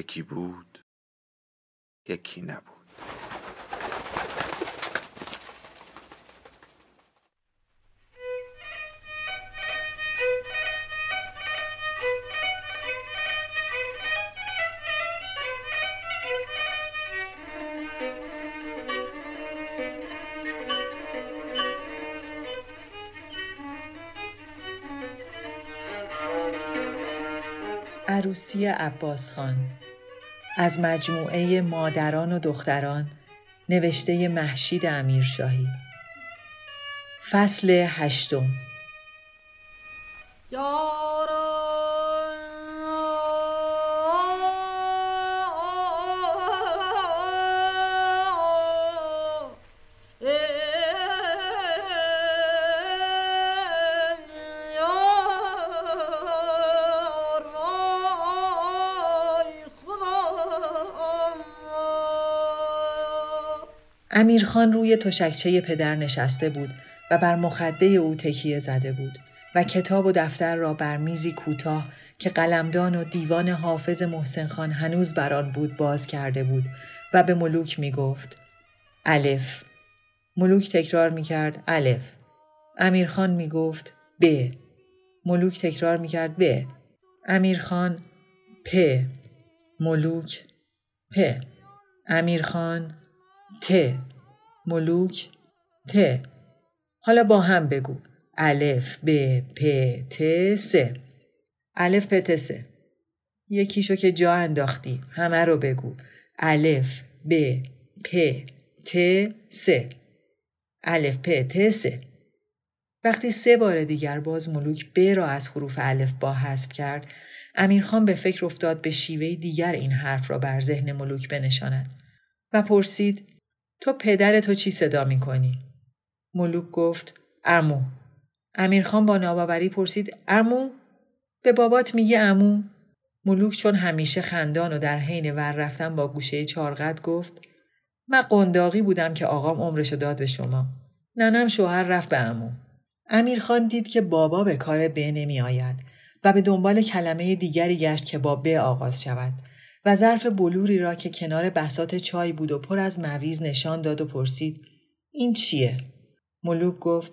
یکی بود یکی نبود. عروسی عباس خان از مجموعه مادران و دختران نوشته محشید امیرشاهی. فصل هشتم. امیرخان روی تشکچه پدر نشسته بود و بر مخده او تکیه زده بود و کتاب و دفتر را بر میزی کوتاه که قلمدان و دیوان حافظ محسن خان هنوز بر آن بود باز کرده بود و به ملوک می گفت الف. ملوک تکرار می کرد الف. امیرخان می گفت ب. ملوک تکرار می کرد ب. امیرخان پ. ملوک پ. امیرخان ت. ملوک ت. حالا با هم بگو. الف ب پ ت س. الف پ ت س. یکیشو که جا انداختی. همه رو بگو. الف ب پ ت س. الف پ ت س. وقتی سه بار دیگر باز ملوک ب را از حروف الف با حذف کرد امیرخان به فکر افتاد به شیوه دیگر این حرف را بر ذهن ملوک بنشاند و پرسید تو پدر تو چی صدا می کنی؟ ملوک گفت امو. امیرخان با ناباوری پرسید امو؟ به بابات میگه امو؟ ملوک چون همیشه خندان و در حین ور رفتن با گوشه چارقد گفت من قنداقی بودم که آقام عمرشو داد به شما. ننم شوهر رفت به امو. امیرخان دید که بابا به کار به نمی آید و به دنبال کلمه دیگری گشت که با به آغاز شود و ظرف بلوری را که کنار بسات چای بود و پر از مویز نشان داد و پرسید این چیه؟ ملوک گفت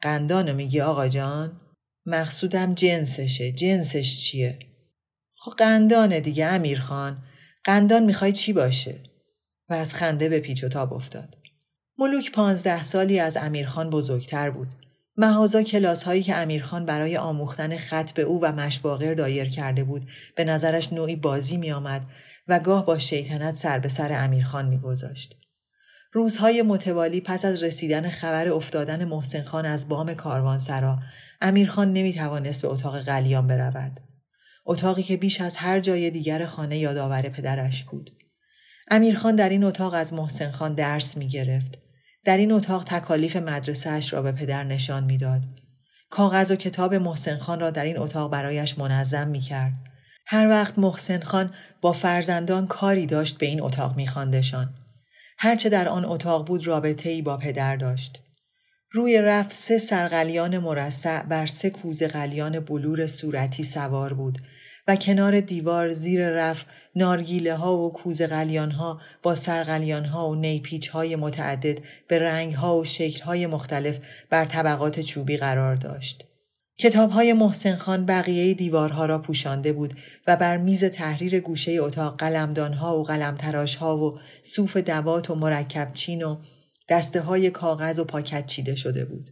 قندانو میگی آقا جان؟ مقصودم جنسشه جنسش چیه؟ خب قندانه دیگه امیر خان قندان می‌خوای چی باشه؟ و از خنده به پیچ و تاب افتاد. ملوک پانزده سالی از امیرخان بزرگتر بود محازا کلاس هایی که امیرخان برای آموختن خط به او و مشباغر دایر کرده بود به نظرش نوعی بازی می آمد و گاه با شیطنت سر به سر امیرخان می گذاشت. روزهای متوالی پس از رسیدن خبر افتادن محسن خان از بام کاروانسرا امیرخان نمی توانست به اتاق قلیان برود. اتاقی که بیش از هر جای دیگر خانه یادآور پدرش بود. امیرخان در این اتاق از محسن خان درس می گرفت. در این اتاق تکالیف مدرسهش را به پدر نشان می‌داد. کاغذ و کتاب محسن خان را در این اتاق برایش منظم می کرد. هر وقت محسن خان با فرزندان کاری داشت به این اتاق می خاندشان. هرچه در آن اتاق بود رابطه ای با پدر داشت. روی رفت سه سرقلیان مرصع بر سه کوزه قلیان بلور صورتی سوار بود و کنار دیوار زیر رف نارگیله ها و کوز غلیان ها با سرغلیان ها و نیپیچ های متعدد به رنگ ها و شکل های مختلف بر طبقات چوبی قرار داشت. کتاب های محسن خان بقیه دیوارها را پوشانده بود و بر میز تحریر گوشه اتاق قلمدان ها و قلم تراش ها و صوف دوات و مرکب چین و دسته های کاغذ و پاکت چیده شده بود.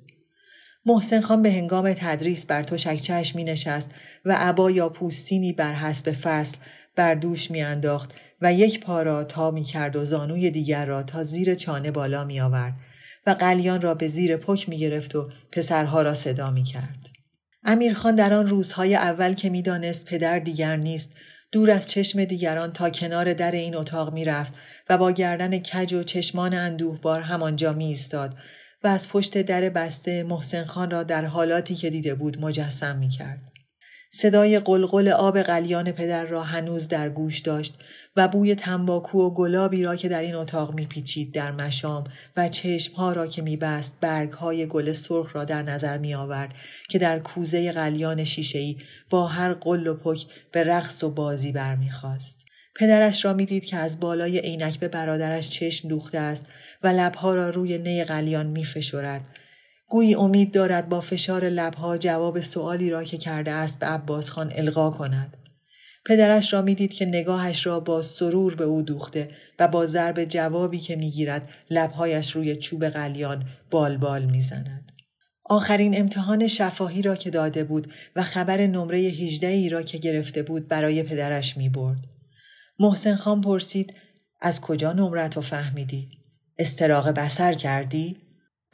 محسن خان به هنگام تدریس بر تشکچهش می نشست و عبا یا پوستینی بر حسب فصل بر دوش می انداخت و یک پا را تا می کرد و زانوی دیگر را تا زیر چانه بالا می آورد و قلیان را به زیر پک می گرفت و پسرها را صدا می کرد. امیرخان در آن روزهای اول که می‌دانست پدر دیگر نیست دور از چشم دیگران تا کنار در این اتاق می‌رفت و با گردن کج و چشمان اندوهبار همانجا می ایستاد و از پشت در بسته محسن خان را در حالاتی که دیده بود مجسم می کرد. صدای قلقل آب قلیان پدر را هنوز در گوش داشت و بوی تنباکو و گلابی را که در این اتاق میپیچید در مشام و چشمها را که میبست برگهای گل سرخ را در نظر می آورد که در کوزه قلیان شیشهای با هر قل و پک به رقص و بازی برمیخواست. پدرش را می‌دید که از بالای عینک به برادرش چشم دوخته است و لبها را روی نی قلیان میفشرد گویی امید دارد با فشار لبها جواب سوالی را که کرده است به عباس خان القا کند. پدرش را می‌دید که نگاهش را با سرور به او دوخته و با ضرب جوابی که می‌گیرد لبهایش روی چوب قلیان بال بال می‌زند. آخرین امتحان شفاهی را که داده بود و خبر نمره 18 ای را که گرفته بود برای پدرش می برد. محسن خان پرسید از کجا نمرت و فهمیدی؟ استراغ بسر کردی؟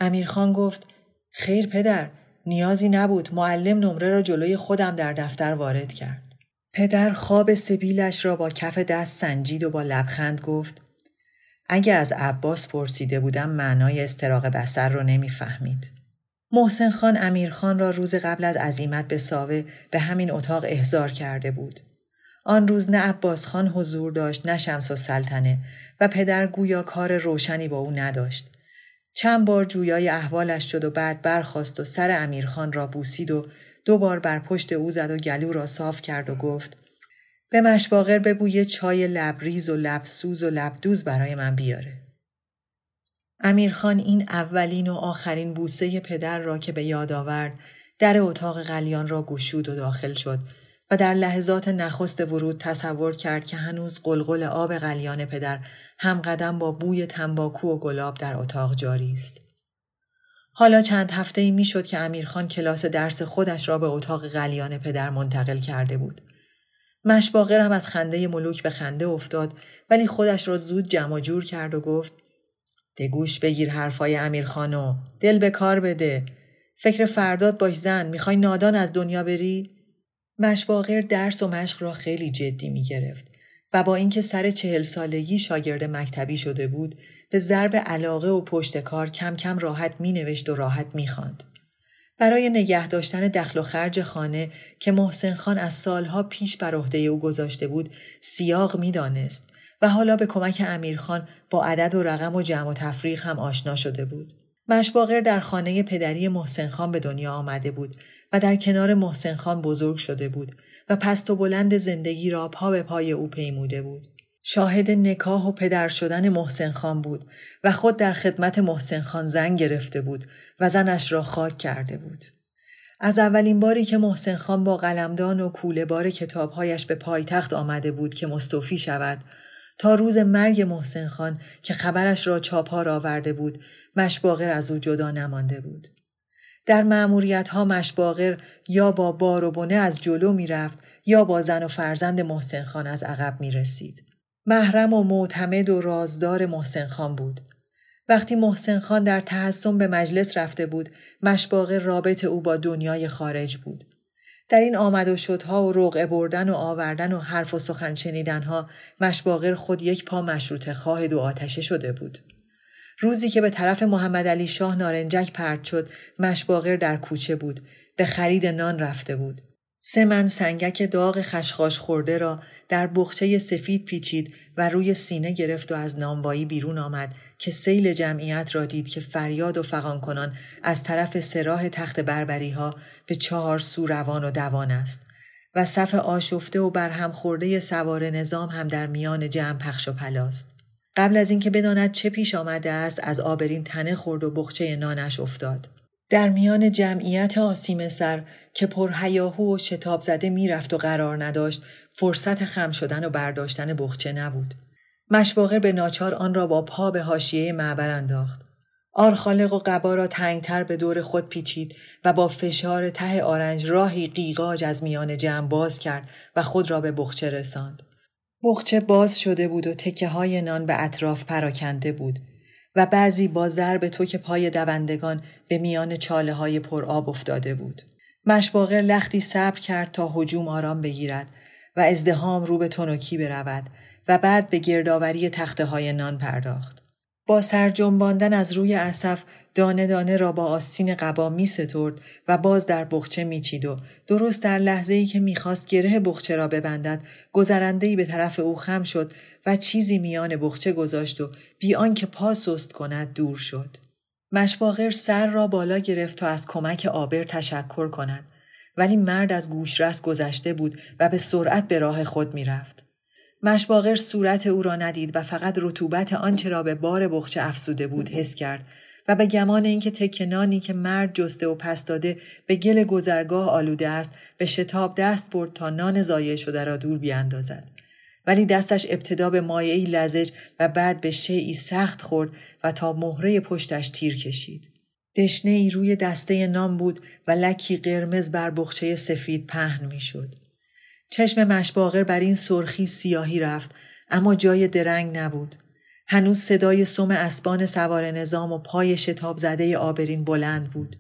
امیرخان گفت خیر پدر نیازی نبود معلم نمره را جلوی خودم در دفتر وارد کرد. پدر خواب سبیلش را با کف دست سنجید و با لبخند گفت اگه از عباس پرسیده بودم معنای استراق بسر رو نمی‌فهمید. محسن خان امیرخان را روز قبل از عزیمت به ساوه به همین اتاق احضار کرده بود. آن روز نه عباس خان حضور داشت نه شمس و سلطنه و پدر گویا کار روشنی با او نداشت. چند بار جویای احوالش شد و بعد برخاست و سر امیرخان را بوسید و دو بار بر پشت او زد و گلو را صاف کرد و گفت به مشباغر بگو یه چای لبریز و لبسوز و لبدوز برای من بیاره. امیرخان این اولین و آخرین بوسه پدر را که به یاد آورد در اتاق قلیان را گشود و داخل شد و در لحظات نخست ورود تصور کرد که هنوز قلقل آب قلیان پدر هم قدم با بوی تنباکو و گلاب در اتاق جاری است. حالا چند هفته ای می شد که امیرخان کلاس درس خودش را به اتاق قلیان پدر منتقل کرده بود. مشباغر هم از خنده ملوک به خنده افتاد ولی خودش را زود جمع جور کرد و گفت دگوش بگیر حرفای امیرخانو دل به کار بده فکر فرداد باش زن می‌خوای نادان از دنیا بری مشباغر درس و مشق را خیلی جدی می گرفت و با اینکه سر چهل سالگی شاگرد مکتبی شده بود به ضرب علاقه و پشت کار کم کم راحت می نوشت و راحت می خاند. برای نگه داشتن دخل و خرج خانه که محسن خان از سالها پیش بر عهده او گذاشته بود سیاق می دانست و حالا به کمک امیرخان با عدد و رقم و جمع و تفریق هم آشنا شده بود. مشباغر در خانه پدری محسن خان به دنیا آمده بود و در کنار محسن خان بزرگ شده بود و پست و بلند زندگی را پا به پای او پیموده بود. شاهد نکاح و پدر شدن محسن خان بود و خود در خدمت محسن خان زن گرفته بود و زنش را خاک کرده بود. از اولین باری که محسن خان با قلمدان و کوله بار کتابهایش به پایتخت آمده بود که مستوفی شود تا روز مرگ محسن خان که خبرش را چاپار آورده بود مشباغر از او جدا نمانده بود. در معموریت ها مشباغر یا با بار و بنه از جلو می رفت یا با زن و فرزند محسن خان از عقب می رسید. محرم و معتمد و رازدار محسن خان بود. وقتی محسن خان در تحسن به مجلس رفته بود مشباغر رابط او با دنیای خارج بود. در این آمد و شدها و رقعه بردن و آوردن و حرف و سخن شنیدنها مشباغر خود یک پا مشروط خواه دو آتشه شده بود. روزی که به طرف محمد علی شاه نارنجک پرد شد مشباغر در کوچه بود به خرید نان رفته بود سه من سنگک داغ خشخاش خورده را در بخچه سفید پیچید و روی سینه گرفت و از نانوایی بیرون آمد که سیل جمعیت را دید که فریاد و فقان کنان از طرف سراح تخت بربری ها به چهار سو روان و دوان است و صف آشفته و برهم خورده سوار نظام هم در میان جمع پخش و پلاست. قبل از اینکه بداند چه پیش آمده است از آبرین تنه خورد و بخچه نانش افتاد در میان جمعیت آسیم سر که پرهیاهو و شتاب زده می‌رفت و قرار نداشت فرصت خم شدن و برداشتن بخچه نبود. مشباغر به ناچار آن را با پا به حاشیه معبر انداخت. آرخالق و قبا را تنگتر به دور خود پیچید و با فشار ته آرنج راهی قیقاج از میان جمع باز کرد و خود را به بخچه رساند. بخچه باز شده بود و تکه های نان به اطراف پراکنده بود. و بعضی با ضرب توک پای دوندگان به میان چاله های پر آب افتاده بود. مشباغر لختی صبر کرد تا هجوم آرام بگیرد و ازدهام رو به تنوکی برود و بعد به گردآوری تخته های نان پرداخت. با سرجنباندن از روی اسف دانه دانه را با آستین قبا می سترد و باز در بخچه می چید و درست در لحظه ای که می‌خواست گره بخچه را ببندد گذرنده به طرف او خم شد و چیزی میان بخچه گذاشت و بی آنکه پا سست کند دور شد. مشباغر سر را بالا گرفت تا از کمک آبر تشکر کند ولی مرد از گوشرس گذشته بود و به سرعت به راه خود می‌رفت. مشباغر صورت او را ندید و فقط رطوبت آنچه را به بار بخچه افسوده بود حس کرد و به گمان اینکه تکنانی که مرد جسته و پس داده به گل گذرگاه آلوده است به شتاب دست برد تا نان ضایع شده را دور بیاندازد. ولی دستش ابتدا به مایعی لزج و بعد به شیعی سخت خورد و تا مهره پشتش تیر کشید. دشنه ای روی دسته نام بود و لکی قرمز بر بخچه سفید پهن می‌شد. چشم مشباغر بر این سرخی سیاهی رفت اما جای درنگ نبود. هنوز صدای سم اسبان سوار نظام و پای شتاب زده آبرین بلند بود.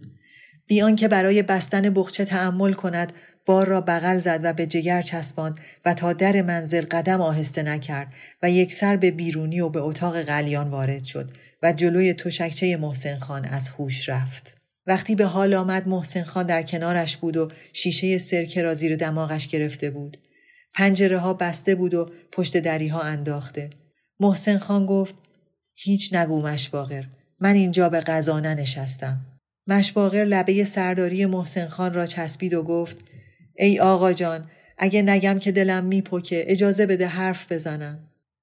بیان که برای بستن بخچه تحمل کند بار را بغل زد و به جگر چسباند و تا در منزل قدم آهسته نکرد و یک سر به بیرونی و به اتاق قلیان وارد شد و جلوی تشکچه محسن خان از هوش رفت. وقتی به حال آمد محسن خان در کنارش بود و شیشه سرکه را زیر دماغش گرفته بود. پنجره ها بسته بود و پشت دری ها انداخته. محسن خان گفت هیچ نگو مشباغر من اینجا به غذا ننشستم. مشباغر لبه سرداری محسن خان را چسبید و گفت ای آقا جان اگه نگم که دلم میپکه اجازه بده حرف بزنم.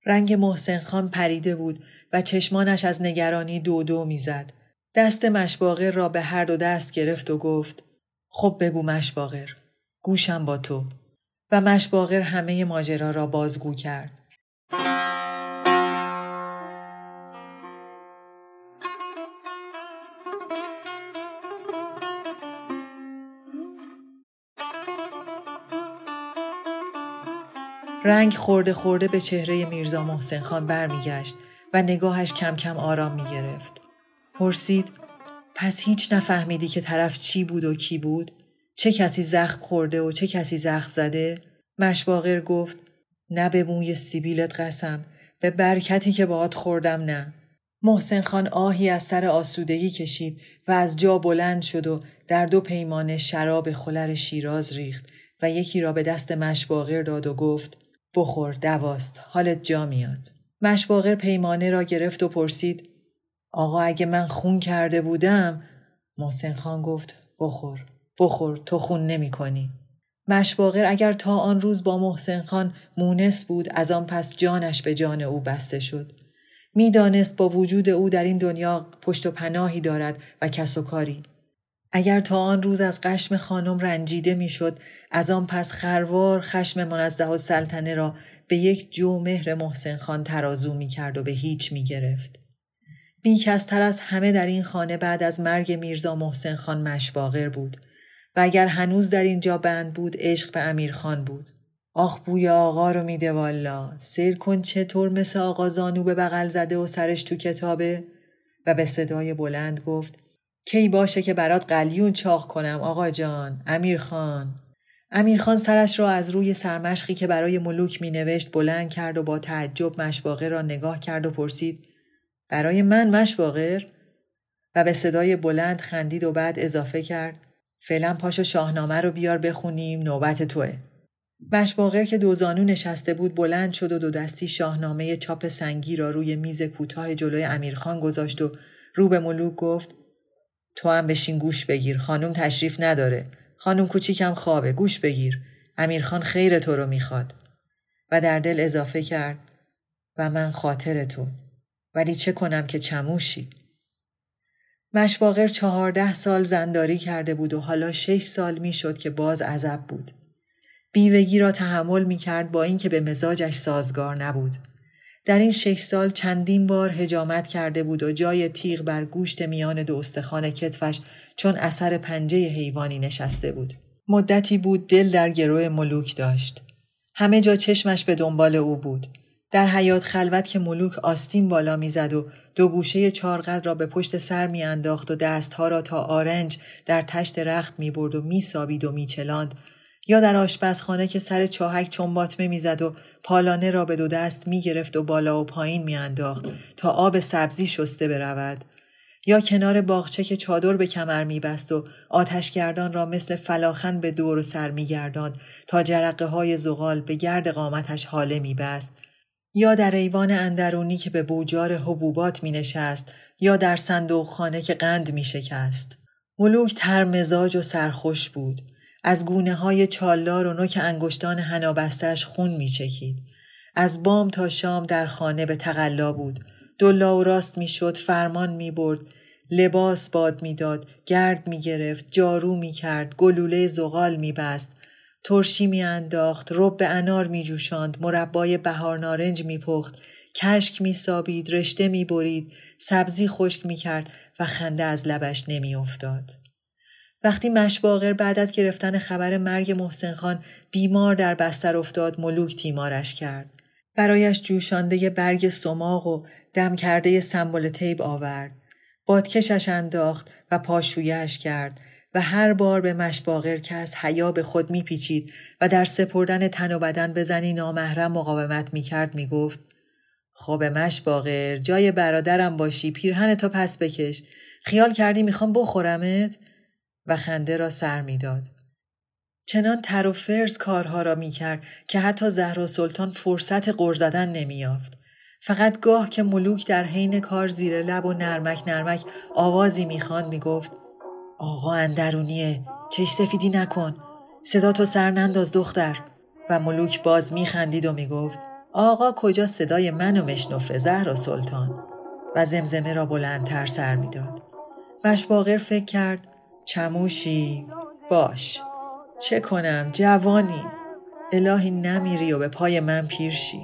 رنگ محسن خان پریده بود و چشمانش از نگرانی دو دو می‌زد. دست مشباغر را به هر دو دست گرفت و گفت خب بگو مشباغر گوشم با تو و مشباغر همه ماجرا را بازگو کرد. رنگ خورده خورده به چهره میرزا محسن خان برمیگشت و نگاهش کم کم آرام می گرفت. پرسید پس هیچ نفهمیدی که طرف چی بود و کی بود؟ چه کسی زخم خورده و چه کسی زخم زده؟ مشباغر گفت نه به موی سیبیلت قسم به برکتی که باهات خوردم نه. محسن خان آهی از سر آسودگی کشید و از جا بلند شد و در دو پیمانه شراب خلر شیراز ریخت و یکی را به دست مشباغر داد و گفت بخور دواست حالت جا میاد. مشباغر پیمانه را گرفت و پرسید آقا اگه من خون کرده بودم محسن خان گفت بخور بخور تو خون نمی کنی. مشباغر اگر تا آن روز با محسن خان مونس بود از آن پس جانش به جان او بسته شد. می‌دانست با وجود او در این دنیا پشت و پناهی دارد و کس و کاری. اگر تا آن روز از قشم خانم رنجیده می‌شد از آن پس خروار خشم منزه و سلطنه را به یک جو مهر محسن خان ترازو می کرد و به هیچ می گرفت. بیکستر از همه در این خانه بعد از مرگ میرزا محسن خان مشباغر بود و اگر هنوز در اینجا بند بود عشق به امیر خان بود. آخ بوی آقا رو میده والا. سیر کن چطور مثل آقا زانو به بغل زده و سرش تو کتابه؟ و به صدای بلند گفت کی باشه که برات قلیون چاق کنم آقا جان امیر خان؟ امیر خان سرش را از روی سرمشقی که برای ملوک می نوشت بلند کرد و با تعجب مشباغر را نگاه کرد و پرسید برای من مشباغر و به صدای بلند خندید و بعد اضافه کرد فعلا پاشو شاهنامه رو بیار بخونیم نوبت توه. مشباغر که دوزانو نشسته بود بلند شد و دو دستی شاهنامه چاپ سنگی را روی میز کوتاه جلوی امیرخان گذاشت و رو به ملوک گفت تو هم بشین گوش بگیر خانم تشریف نداره. خانم کوچیکم خوابه گوش بگیر. امیرخان خیر تو رو می‌خواد. و در دل اضافه کرد و من خاطر تو. ولی چه کنم که چموشی مشباغر چهارده سال زنداری کرده بود و حالا شش سال می‌شد که باز عذب بود بیوگی را تحمل می کرد با اینکه به مزاجش سازگار نبود در این شش سال چندین بار هجامت کرده بود و جای تیغ بر گوشت میان دو استخوان کتفش چون اثر پنجه حیوانی نشسته بود. مدتی بود دل در گروه ملوک داشت. همه جا چشمش به دنبال او بود. در حیات خلوت که ملوک آستین بالا می‌زد و دو گوشه چارقد را به پشت سر میانداخت و دستها را تا آرنج در تشت رخت می‌برد و میسابید و میچلاند. یا در آشپزخانه که سر چاهک چنباتمه می‌زد و پالانه را به دو دست می‌گرفت و بالا و پایین میانداخت تا آب سبزی شسته برود. یا کنار باغچه که چادر به کمر میبست و آتشگردان را مثل فلاخن به دور و سر میگرداند تا جرقه های زغال به گرد قامتش حاله میبست. یا در ایوان اندرونی که به بوجار حبوبات می نشست یا در صندوق خانه که قند می شکست. ملوک تر مزاج و سرخوش بود. از گونه های چالدار و نوک انگشتان هنابستش خون می چکید. از بام تا شام در خانه به تقلا بود. دلا و راست می شد فرمان می برد. لباس باد می‌داد، گرد می گرفت، جارو می کرد، گلوله زغال می بست، ترشی میانداخت رب به انار میجوشاند مربای بهار نارنج میپخت کشک میسابید رشته می‌برید سبزی خشک می‌کرد و خنده از لبش نمیافتاد. وقتی مشباغر بعد از گرفتن خبر مرگ محسن خان بیمار در بستر افتاد ملوک تیمارش کرد. برایش جوشانده برگ سماق و دم کرده سمبل تیب آورد. بادکشش انداخت و پاشویش کرد. و هر بار به مشباغر که از حیا به خود میپیچید و در سپردن تن و بدن به زنی نامحرم مقاومت می‌کرد می‌گفت خب مشباغر جای برادرم باشی پیرهن تا پس بکش. خیال کردی می‌خوام بخورمت؟ و خنده را سر می‌داد. چنان تر و فرز کارها را می‌کرد که حتی زهرا سلطان فرصت غر زدن نمییافت. فقط گاه که ملوک در حین کار زیر لب و نرمک نرمک آوازی می‌خواند می‌گفت آقا اندرونیه چش سفیدی نکن. صدا تو سر ننداز دختر. و ملوک باز میخندید و می‌گفت آقا کجا صدای منو مشنفه زهرا سلطان؟ و زمزمه را بلندتر سر می‌داد. مشباغر فکر کرد چموشی؟ باش. چه کنم؟ جوانی. الهی نمیری و به پای من پیرشی.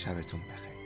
شبتون بخیر.